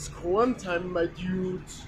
It's quarantine, my dudes.